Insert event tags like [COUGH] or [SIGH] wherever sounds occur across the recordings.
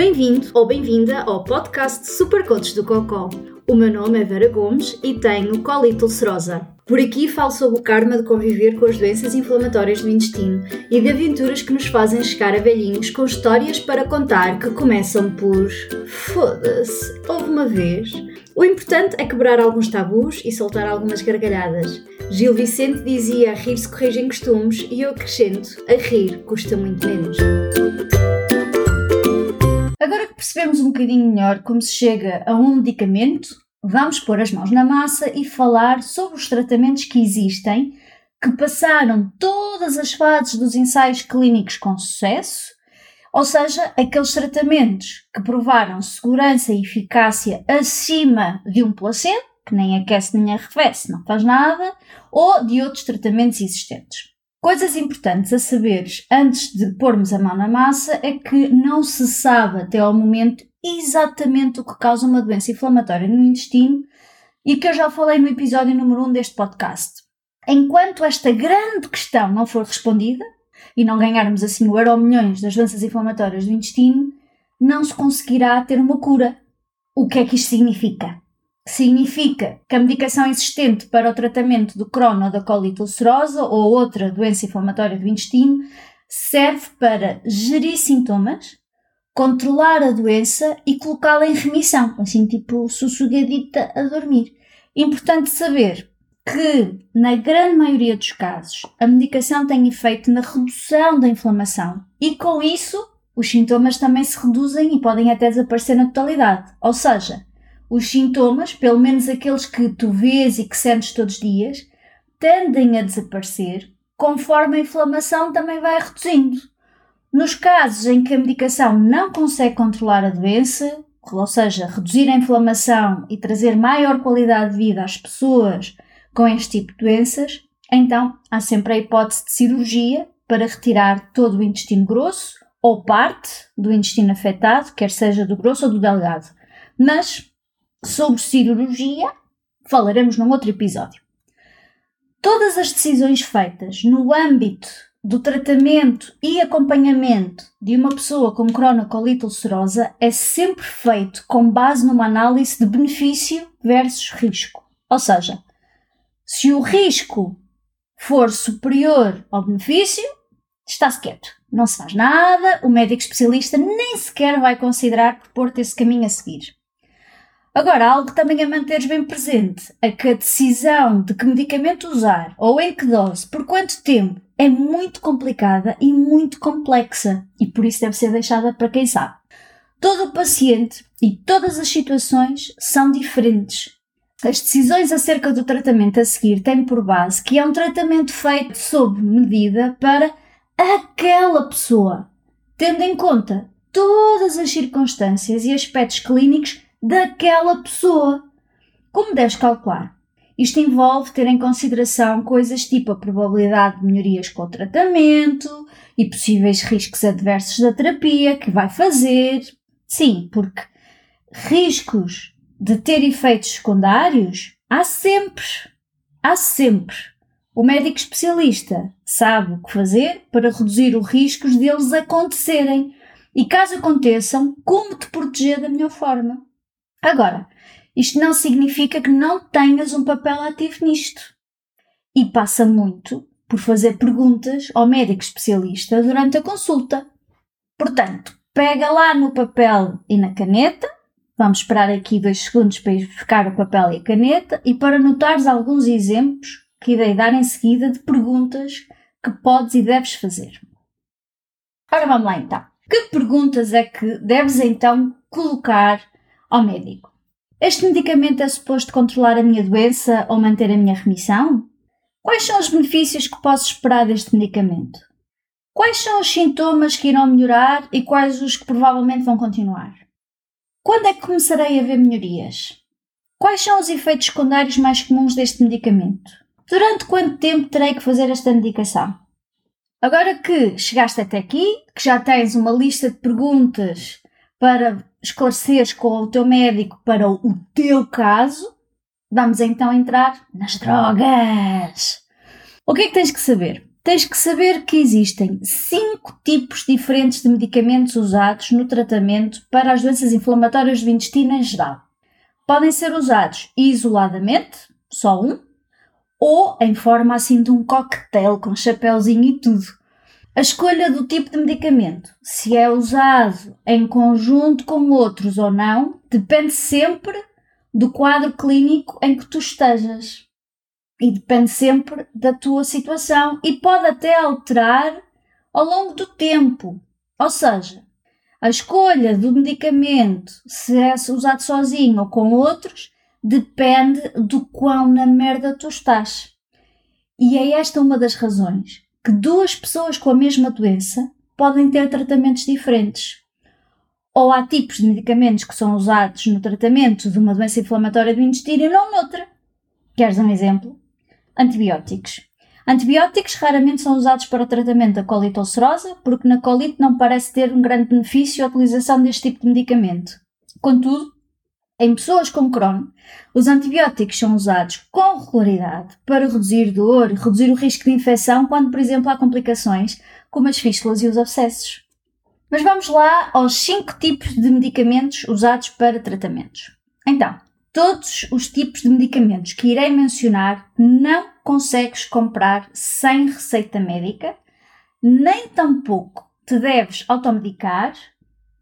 Bem-vindo ou bem-vinda ao podcast Super Coaches do Cocó. O meu nome é Vera Gomes e tenho colite ulcerosa. Por aqui falo sobre o karma de conviver com as doenças inflamatórias do intestino e de aventuras que nos fazem chegar a velhinhos com histórias para contar que começam por foda-se, houve uma vez. O importante é quebrar alguns tabus e soltar algumas gargalhadas. Gil Vicente dizia a rir se corrigem costumes e eu acrescento, a rir custa muito menos. Percebemos um bocadinho melhor como se chega a um medicamento, vamos pôr as mãos na massa e falar sobre os tratamentos que existem, que passaram todas as fases dos ensaios clínicos com sucesso, ou seja, aqueles tratamentos que provaram segurança e eficácia acima de um placebo, que nem aquece nem arrefece, não faz nada, ou de outros tratamentos existentes. Coisas importantes a saberes antes de pormos a mão na massa é que não se sabe até ao momento exatamente o que causa uma doença inflamatória no intestino e que eu já falei no episódio número 1 deste podcast. Enquanto esta grande questão não for respondida e não ganharmos assim o euro milhões das doenças inflamatórias do intestino, não se conseguirá ter uma cura. O que é que isto significa? Significa que a medicação existente para o tratamento do crono ou da colite ulcerosa ou outra doença inflamatória do intestino serve para gerir sintomas, controlar a doença e colocá-la em remissão, assim tipo sossegadita a dormir. Importante saber que, na grande maioria dos casos, a medicação tem efeito na redução da inflamação e, com isso, os sintomas também se reduzem e podem até desaparecer na totalidade. Ou seja, os sintomas, pelo menos aqueles que tu vês e que sentes todos os dias, tendem a desaparecer conforme a inflamação também vai reduzindo. Nos casos em que a medicação não consegue controlar a doença, ou seja, reduzir a inflamação e trazer maior qualidade de vida às pessoas com este tipo de doenças, então há sempre a hipótese de cirurgia para retirar todo o intestino grosso ou parte do intestino afetado, quer seja do grosso ou do delgado. Mas sobre cirurgia falaremos num outro episódio. Todas as decisões feitas no âmbito do tratamento e acompanhamento de uma pessoa com cronocolite ulcerosa é sempre feito com base numa análise de benefício versus risco. Ou seja, se o risco for superior ao benefício, está-se quieto. Não se faz nada, o médico especialista nem sequer vai considerar propor-te esse caminho a seguir. Agora, algo também a manteres bem presente é que a decisão de que medicamento usar ou em que dose, por quanto tempo, é muito complicada e muito complexa e por isso deve ser deixada para quem sabe. Todo o paciente e todas as situações são diferentes. As decisões acerca do tratamento a seguir têm por base que é um tratamento feito sob medida para aquela pessoa, tendo em conta todas as circunstâncias e aspectos clínicos daquela pessoa. Como deves calcular? Isto envolve ter em consideração coisas tipo a probabilidade de melhorias com o tratamento e possíveis riscos adversos da terapia que vai fazer. Sim, porque riscos de ter efeitos secundários há sempre. Há sempre. O médico especialista sabe o que fazer para reduzir os riscos deles acontecerem e, caso aconteçam, como te proteger da melhor forma. Agora, isto não significa que não tenhas um papel ativo nisto. E passa muito por fazer perguntas ao médico especialista durante a consulta. Portanto, pega lá no papel e na caneta. Vamos esperar aqui dois segundos para buscar o papel e a caneta e para notares alguns exemplos que irei dar em seguida de perguntas que podes e deves fazer. Ora, vamos lá então. Que perguntas é que deves então colocar ao médico: Este medicamento é suposto controlar a minha doença ou manter a minha remissão? Quais são os benefícios que posso esperar deste medicamento? Quais são os sintomas que irão melhorar e quais os que provavelmente vão continuar? Quando é que começarei a ver melhorias? Quais são os efeitos secundários mais comuns deste medicamento? Durante quanto tempo terei que fazer esta medicação? Agora que chegaste até aqui, que já tens uma lista de perguntas para esclareceres com o teu médico para o teu caso, vamos então entrar nas drogas. O que é que tens que saber? tens que saber que existem cinco tipos diferentes de medicamentos usados no tratamento para as doenças inflamatórias do intestino em geral. Podem ser usados isoladamente, só um, ou em forma assim de um coquetel com chapéuzinho e tudo. A escolha do tipo de medicamento, se é usado em conjunto com outros ou não, depende sempre do quadro clínico em que tu estejas. E depende sempre da tua situação e pode até alterar ao longo do tempo. Ou seja, a escolha do medicamento, se é usado sozinho ou com outros, depende do quão na merda tu estás. E é esta uma das razões que duas pessoas com a mesma doença podem ter tratamentos diferentes. Ou há tipos de medicamentos que são usados no tratamento de uma doença inflamatória do intestino e não noutra. Queres um exemplo? Antibióticos. Antibióticos raramente são usados para o tratamento da colite ulcerosa, porque na colite não parece ter um grande benefício a utilização deste tipo de medicamento. Contudo, em pessoas com Crohn, os antibióticos são usados com regularidade para reduzir dor e reduzir o risco de infecção quando, por exemplo, há complicações como as fístulas e os abscessos. Mas vamos lá aos 5 tipos de medicamentos usados para tratamentos. Então, todos os tipos de medicamentos que irei mencionar não consegues comprar sem receita médica, nem tampouco te deves automedicar,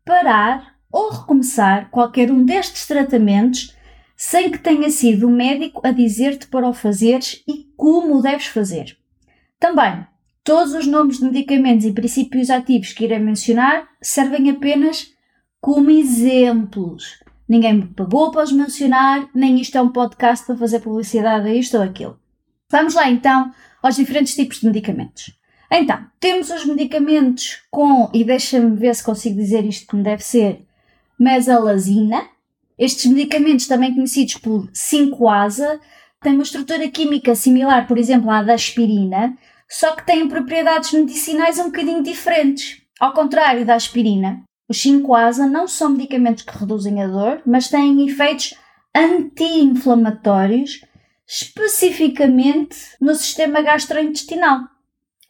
parar ou recomeçar qualquer um destes tratamentos sem que tenha sido o médico a dizer-te para o fazeres e como o deves fazer. Também, todos os nomes de medicamentos e princípios ativos que irei mencionar servem apenas como exemplos. Ninguém me pagou para os mencionar, nem isto é um podcast para fazer publicidade a isto ou aquilo. Vamos lá então aos diferentes tipos de medicamentos. Então, temos os medicamentos com, e deixa-me ver se consigo dizer isto como deve ser, mesalazina. Estes medicamentos, também conhecidos por 5-asa, têm uma estrutura química similar, por exemplo, à da aspirina, só que têm propriedades medicinais um bocadinho diferentes. Ao contrário da aspirina, os 5-asa não são medicamentos que reduzem a dor, mas têm efeitos anti-inflamatórios, especificamente no sistema gastrointestinal.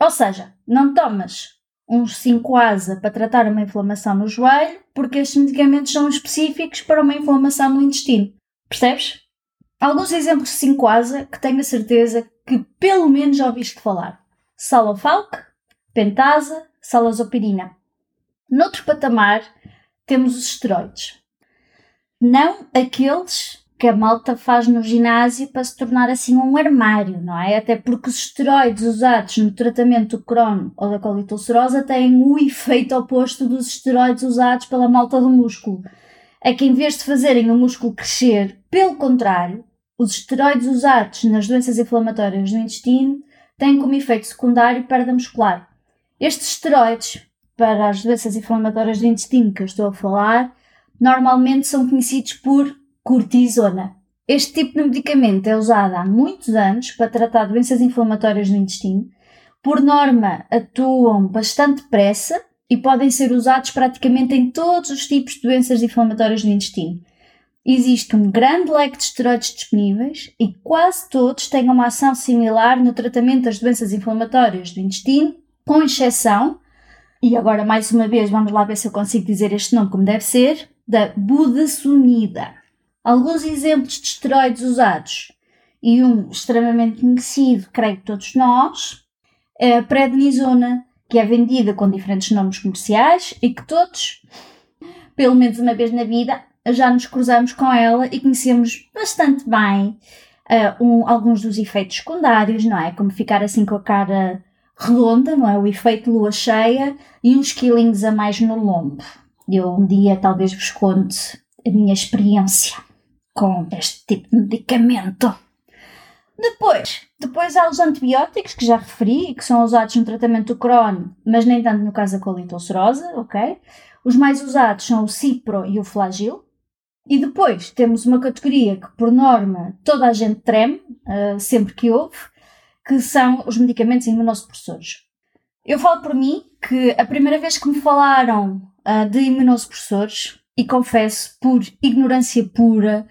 Ou seja, não tomas uns 5-asa para tratar uma inflamação no joelho, porque estes medicamentos são específicos para uma inflamação no intestino. Percebes? Alguns exemplos de 5-asa que tenho a certeza que pelo menos já ouviste falar. Salofalc, Pentasa, Salazopirina. Noutro patamar temos os esteroides. Não aqueles que a malta faz no ginásio para se tornar assim um armário, não é? Até porque os esteroides usados no tratamento do Crohn ou da colite ulcerosa têm o efeito oposto dos esteroides usados pela malta do músculo. É que em vez de fazerem o músculo crescer, pelo contrário, os esteroides usados nas doenças inflamatórias do intestino têm como efeito secundário perda muscular. Estes esteroides, para as doenças inflamatórias do intestino que eu estou a falar, normalmente são conhecidos por cortisona. Este tipo de medicamento é usado há muitos anos para tratar doenças inflamatórias no intestino. Por norma, atuam bastante depressa e podem ser usados praticamente em todos os tipos de doenças inflamatórias do intestino. Existe um grande leque de esteroides disponíveis e quase todos têm uma ação similar no tratamento das doenças inflamatórias do intestino, com exceção, e agora mais uma vez vamos lá ver se eu consigo dizer este nome como deve ser, da budesonida. Alguns exemplos de esteroides usados e um extremamente conhecido, creio que todos nós, é a prednisona, que é vendida com diferentes nomes comerciais e que todos, pelo menos uma vez na vida, já nos cruzamos com ela e conhecemos bastante bem uh, um, alguns dos efeitos secundários, não é? Como ficar assim com a cara redonda, não é? O efeito lua cheia e uns quilinhos a mais no lombo. Eu um dia talvez vos conte a minha experiência com este tipo de medicamento. Depois, depois há os antibióticos que já referi, que são usados no tratamento do Crohn, mas nem tanto no caso da colite ulcerosa, ok? Os mais usados são o Cipro e o Flagil. E depois temos uma categoria que, por norma, toda a gente treme, uh, sempre que ouve, que são os medicamentos imunossupressores. Eu falo por mim que a primeira vez que me falaram uh, de imunossupressores, e confesso, por ignorância pura,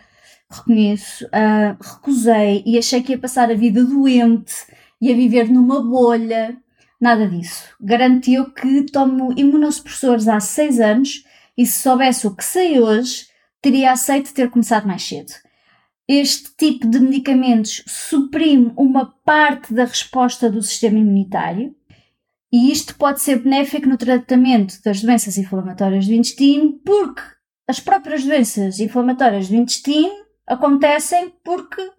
reconheço, uh, recusei e achei que ia passar a vida doente e a viver numa bolha Nada disso. Garantiu que tomo imunossupressores há 6 anos e se soubesse o que sei hoje, teria aceito ter começado mais cedo. Este tipo de medicamentos suprime uma parte da resposta do sistema imunitário e isto pode ser benéfico no tratamento das doenças inflamatórias do intestino, porque as próprias doenças inflamatórias do intestino acontecem porque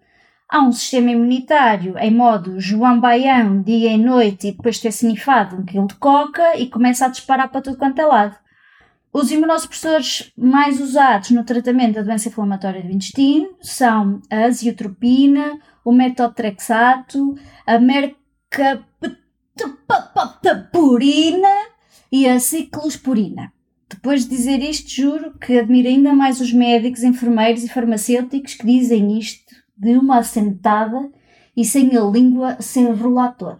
há um sistema imunitário em modo João Baião, dia e noite, e depois ter snifado um quilo de coca e começa a disparar para tudo quanto é lado. Os imunossupressores mais usados no tratamento da doença inflamatória do intestino são a aziotropina, o metotrexato, a mercaptapurina e a ciclosporina. Depois de dizer isto, juro que admiro ainda mais os médicos, enfermeiros e farmacêuticos que dizem isto de uma assentada e sem a língua se enrolar toda.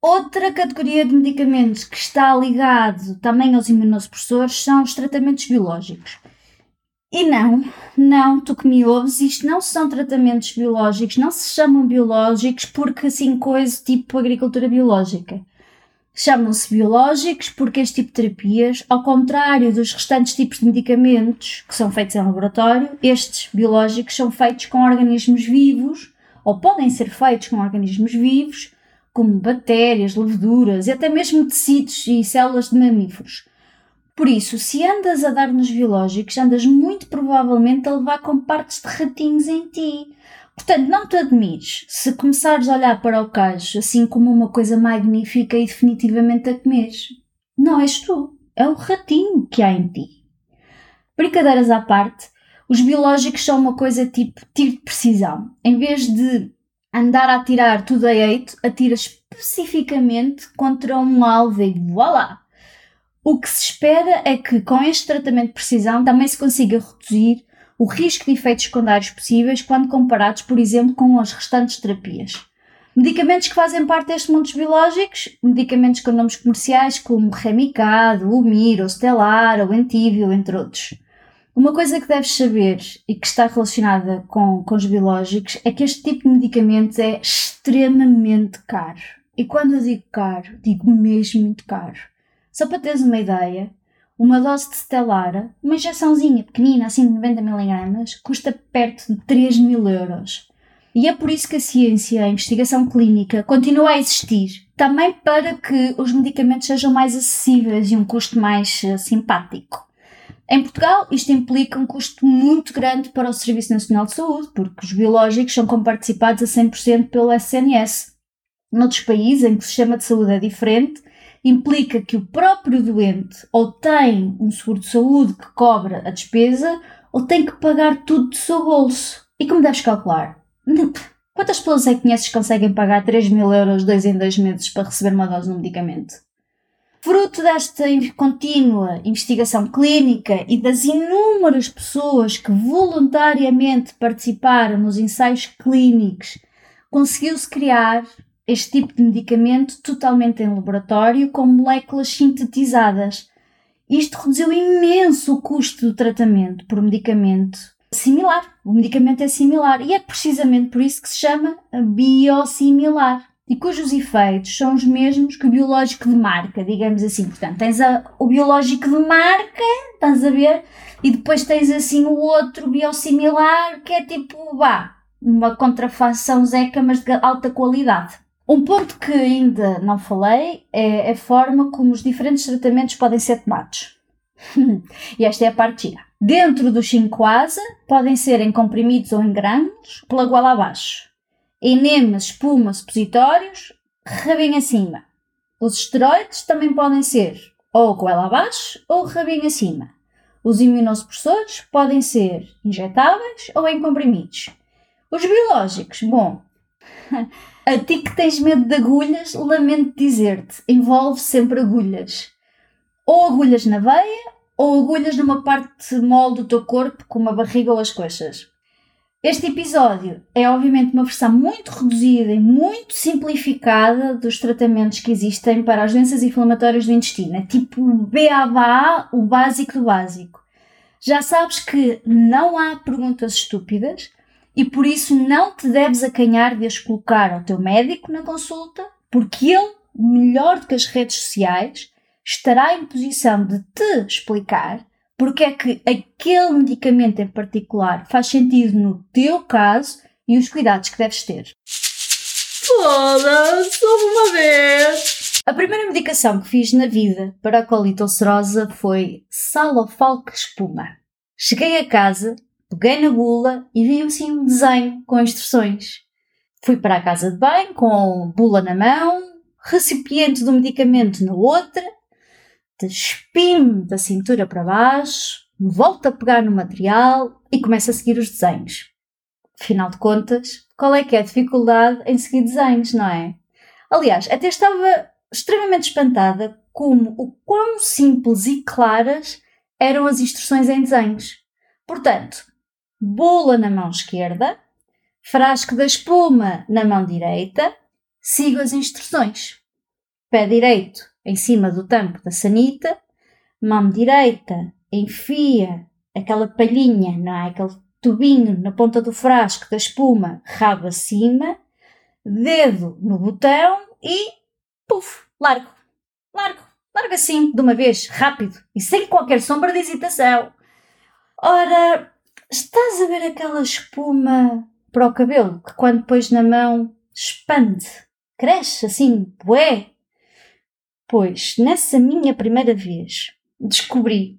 Outra categoria de medicamentos que está ligado também aos imunossupressores são os tratamentos biológicos. E não, não, tu que me ouves, isto não são tratamentos biológicos, não se chamam biológicos porque assim coisa tipo agricultura biológica. Chamam-se biológicos porque este tipo de terapias, ao contrário dos restantes tipos de medicamentos que são feitos em laboratório, estes biológicos são feitos com organismos vivos, ou podem ser feitos com organismos vivos, como bactérias, leveduras e até mesmo tecidos e células de mamíferos. Por isso, se andas a dar nos biológicos, andas muito provavelmente a levar com partes de ratinhos em ti, Portanto, não te admires se começares a olhar para o queijo assim como uma coisa magnífica e definitivamente a comeres. Não és tu, é o ratinho que há em ti. Brincadeiras à parte, os biológicos são uma coisa tipo tiro de precisão. Em vez de andar a atirar tudo a eito, atira especificamente contra um alvo e voilá! O que se espera é que com este tratamento de precisão também se consiga reduzir o risco de efeitos secundários possíveis quando comparados, por exemplo, com as restantes terapias. Medicamentos que fazem parte destes mundos biológicos, medicamentos com nomes comerciais como Remicade, Umir, Stellar ou Entivio, entre outros. Uma coisa que deves saber e que está relacionada com, com os biológicos é que este tipo de medicamentos é extremamente caro. E quando eu digo caro, digo mesmo muito caro. Só para teres uma ideia, uma dose de Stellara, uma injeçãozinha pequenina, assim de 90mg, custa perto de 3 mil euros. E é por isso que a ciência, a investigação clínica, continua a existir. Também para que os medicamentos sejam mais acessíveis e um custo mais uh, simpático. Em Portugal, isto implica um custo muito grande para o Serviço Nacional de Saúde, porque os biológicos são comparticipados a 100% pelo SNS. Noutros países em que o sistema de saúde é diferente, implica que o próprio doente ou tem um seguro de saúde que cobra a despesa ou tem que pagar tudo do seu bolso. E como deves calcular? [LAUGHS] Quantas pessoas é que conheces que conseguem pagar 3 mil euros dois em dois meses para receber uma dose de um medicamento? Fruto desta contínua investigação clínica e das inúmeras pessoas que voluntariamente participaram nos ensaios clínicos, conseguiu-se criar este tipo de medicamento totalmente em laboratório com moléculas sintetizadas. Isto reduziu imenso o custo do tratamento por medicamento similar. O medicamento é similar e é precisamente por isso que se chama biosimilar e cujos efeitos são os mesmos que o biológico de marca, digamos assim. Portanto, tens a, o biológico de marca, estás a ver, e depois tens assim o outro biosimilar que é tipo, vá, uma contrafação zeca, mas de alta qualidade. Um ponto que ainda não falei é a forma como os diferentes tratamentos podem ser tomados. [LAUGHS] e esta é a parte gira. Dentro do 5 asa, podem ser em comprimidos ou em grãos, pela goela abaixo. Enemas, espuma, supositórios, rabinho acima. Os esteroides também podem ser ou goela abaixo ou rabinho acima. Os imunossupressores podem ser injetáveis ou em comprimidos. Os biológicos, bom, A ti que tens medo de agulhas, lamento dizer-te, envolve sempre agulhas. Ou agulhas na veia, ou agulhas numa parte mole do teu corpo, como a barriga ou as coxas. Este episódio é obviamente uma versão muito reduzida e muito simplificada dos tratamentos que existem para as doenças inflamatórias do intestino. É tipo BABA, o básico do básico. Já sabes que não há perguntas estúpidas, e por isso não te deves acanhar de as colocar ao teu médico na consulta, porque ele melhor do que as redes sociais, estará em posição de te explicar porque é que aquele medicamento em particular faz sentido no teu caso e os cuidados que deves ter. Foda-se, uma vez! A primeira medicação que fiz na vida para a colite ulcerosa foi Salofalque Espuma. Cheguei a casa, peguei na bula e vi assim um desenho com instruções. Fui para a casa de banho com bula na mão, recipiente do medicamento na outra, despimo da cintura para baixo, volto a pegar no material e começo a seguir os desenhos. Afinal de contas, qual é que é a dificuldade em seguir desenhos, não é? Aliás, até estava extremamente espantada como o quão simples e claras eram as instruções em desenhos. Portanto, bula na mão esquerda, frasco da espuma na mão direita, sigo as instruções. Pé direito em cima do tampo da sanita, mão direita enfia aquela palhinha, não é? Aquele tubinho na ponta do frasco da espuma, rabo acima, dedo no botão e puf, largo, largo, largo assim, de uma vez, rápido e sem qualquer sombra de hesitação. Ora, estás a ver aquela espuma para o cabelo que quando pões na mão expande, cresce assim, bué? Pois, nessa minha primeira vez, descobri,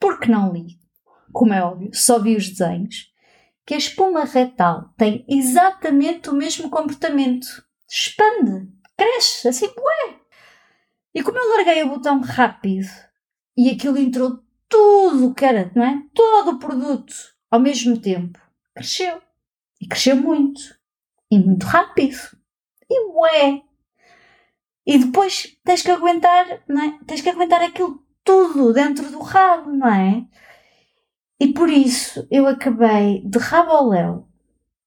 porque não li, como é óbvio, só vi os desenhos, que a espuma retal tem exatamente o mesmo comportamento. Expande, cresce, assim, ué. E como eu larguei o botão rápido e aquilo entrou tudo o que era, não é? Todo o produto ao mesmo tempo, cresceu. E cresceu muito. E muito rápido. E ué. E depois tens que aguentar, não é? Tens que aguentar aquilo tudo dentro do rabo, não é? E por isso eu acabei de rabo ao léu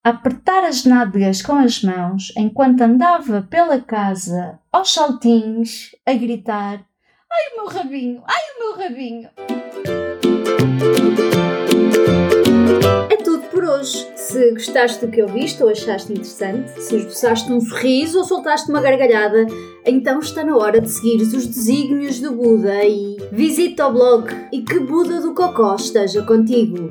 a apertar as nádegas com as mãos enquanto andava pela casa aos saltinhos a gritar: Ai o meu rabinho! Ai o meu rabinho! Hoje. Se gostaste do que ouviste ou achaste interessante, se esboçaste um sorriso ou soltaste uma gargalhada, então está na hora de seguir os desígnios do Buda e visita o blog e que Buda do Cocó esteja contigo.